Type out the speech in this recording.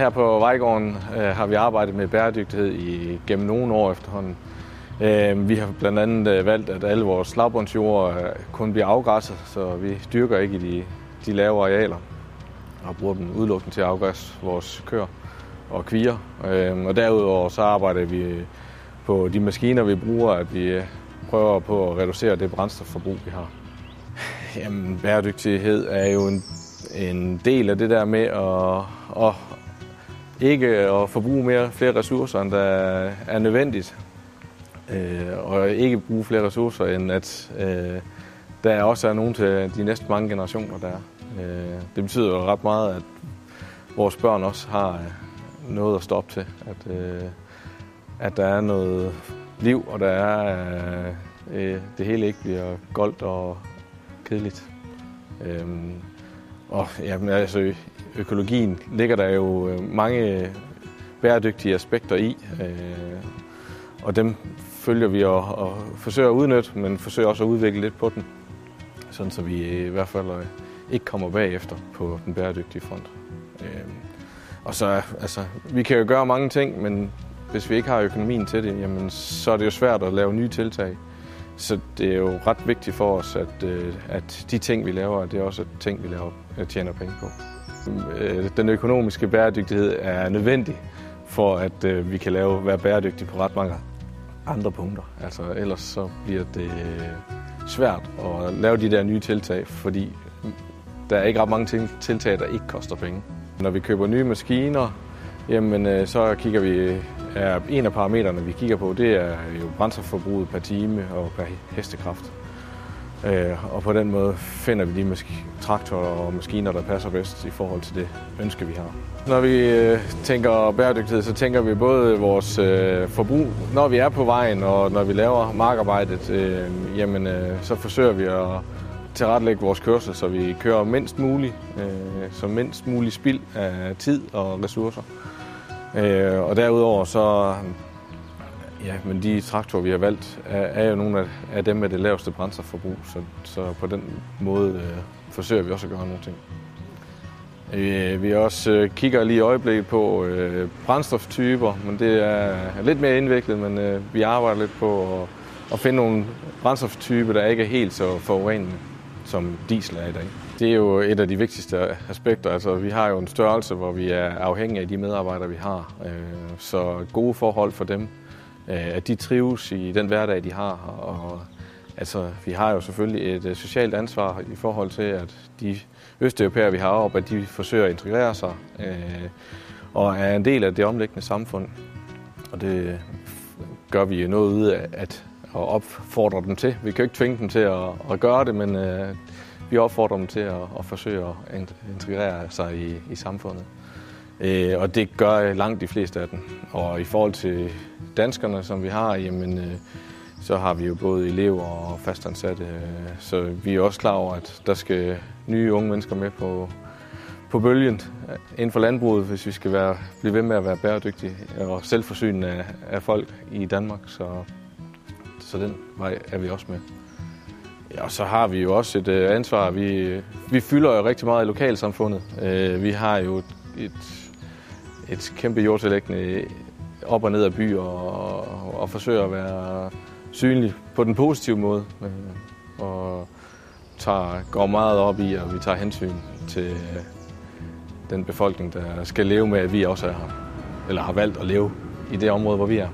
Her på Vejgården øh, har vi arbejdet med bæredygtighed i gennem nogle år efterhånden. Øh, vi har blandt andet øh, valgt, at alle vores lavbundsjord øh, kun bliver afgræsset, så vi dyrker ikke i de, de lave arealer og bruger dem udelukkende til at afgræsse vores køer og kvier. Øh, og derudover så arbejder vi øh, på de maskiner, vi bruger, at vi øh, prøver på at reducere det brændstofforbrug, vi har. Jamen, bæredygtighed er jo en, en del af det der med at, at ikke at forbruge mere, flere ressourcer, end der er nødvendigt. Øh, og ikke bruge flere ressourcer, end at øh, der også er nogen til de næste mange generationer, der er. Øh, det betyder jo ret meget, at vores børn også har øh, noget at stå op til. At, øh, at der er noget liv, og der er øh, øh det hele ikke bliver goldt og kedeligt. Øh, og jamen, altså, økologien ligger der jo mange bæredygtige aspekter i, øh, og dem følger vi og, og forsøger at udnytte, men forsøger også at udvikle lidt på den, sådan så vi i hvert fald øh, ikke kommer bagefter på den bæredygtige front. Øhm, og så, altså, vi kan jo gøre mange ting, men hvis vi ikke har økonomien til det, jamen, så er det jo svært at lave nye tiltag. Så det er jo ret vigtigt for os, at, øh, at de ting, vi laver, det er også ting, vi laver, øh, tjener penge på. Øh, den økonomiske bæredygtighed er nødvendig for, at vi kan lave, være bæredygtige på ret mange andre punkter. Altså, ellers så bliver det svært at lave de der nye tiltag, fordi der er ikke ret mange tiltag, der ikke koster penge. Når vi køber nye maskiner, jamen, så kigger vi, er en af parametrene, vi kigger på, det er jo brændstofforbruget per time og per hestekraft. Øh, og på den måde finder vi de traktorer og maskiner, der passer bedst i forhold til det ønske, vi har. Når vi øh, tænker bæredygtighed, så tænker vi både vores øh, forbrug, når vi er på vejen og når vi laver markarbejdet, jamen, så forsøger vi at tilrettelægge vores kørsel, så vi kører mindst muligt, så mindst muligt spild af tid og ressourcer. Øh, og derudover så Ja, men de traktorer, vi har valgt, er, er jo nogle af, af dem med det laveste brændstofforbrug, så, så på den måde øh, forsøger vi også at gøre nogle ting. Øh, vi også øh, kigger lige i øjeblikket på øh, brændstoftyper, men det er lidt mere indviklet, men øh, vi arbejder lidt på at, at finde nogle brændstoftyper, der ikke er helt så forurenende, som diesel er i dag. Det er jo et af de vigtigste aspekter. Altså, vi har jo en størrelse, hvor vi er afhængige af de medarbejdere, vi har. Øh, så gode forhold for dem øh, at de trives i den hverdag, de har. Og, altså, vi har jo selvfølgelig et øh, socialt ansvar i forhold til, at de østeuropæere, vi har op, at de forsøger at integrere sig og er en del af det omliggende samfund. Og det gør vi noget ud af at, at opfordre dem til. Vi kan jo ikke tvinge dem til at, at gøre det, men vi opfordrer dem til at, at forsøge at integrere sig i, i samfundet. Øh, og det gør langt de fleste af dem. Og i forhold til danskerne, som vi har, jamen, øh, så har vi jo både elever og fastansatte. Øh, så vi er også klar over, at der skal nye unge mennesker med på, på bølgen øh, inden for landbruget, hvis vi skal være, blive ved med at være bæredygtige og selvforsynende af, af folk i Danmark. Så, så den vej er vi også med. Ja, og så har vi jo også et øh, ansvar. Vi, vi fylder jo rigtig meget i lokalsamfundet. Øh, vi har jo et, et kæmpe jordtillæggende øh, op og ned af byer og, og, og forsøger at være synlig på den positive måde. Øh, og tager, går meget op i, at vi tager hensyn til øh, den befolkning, der skal leve med, at vi også er her. Eller har valgt at leve i det område, hvor vi er.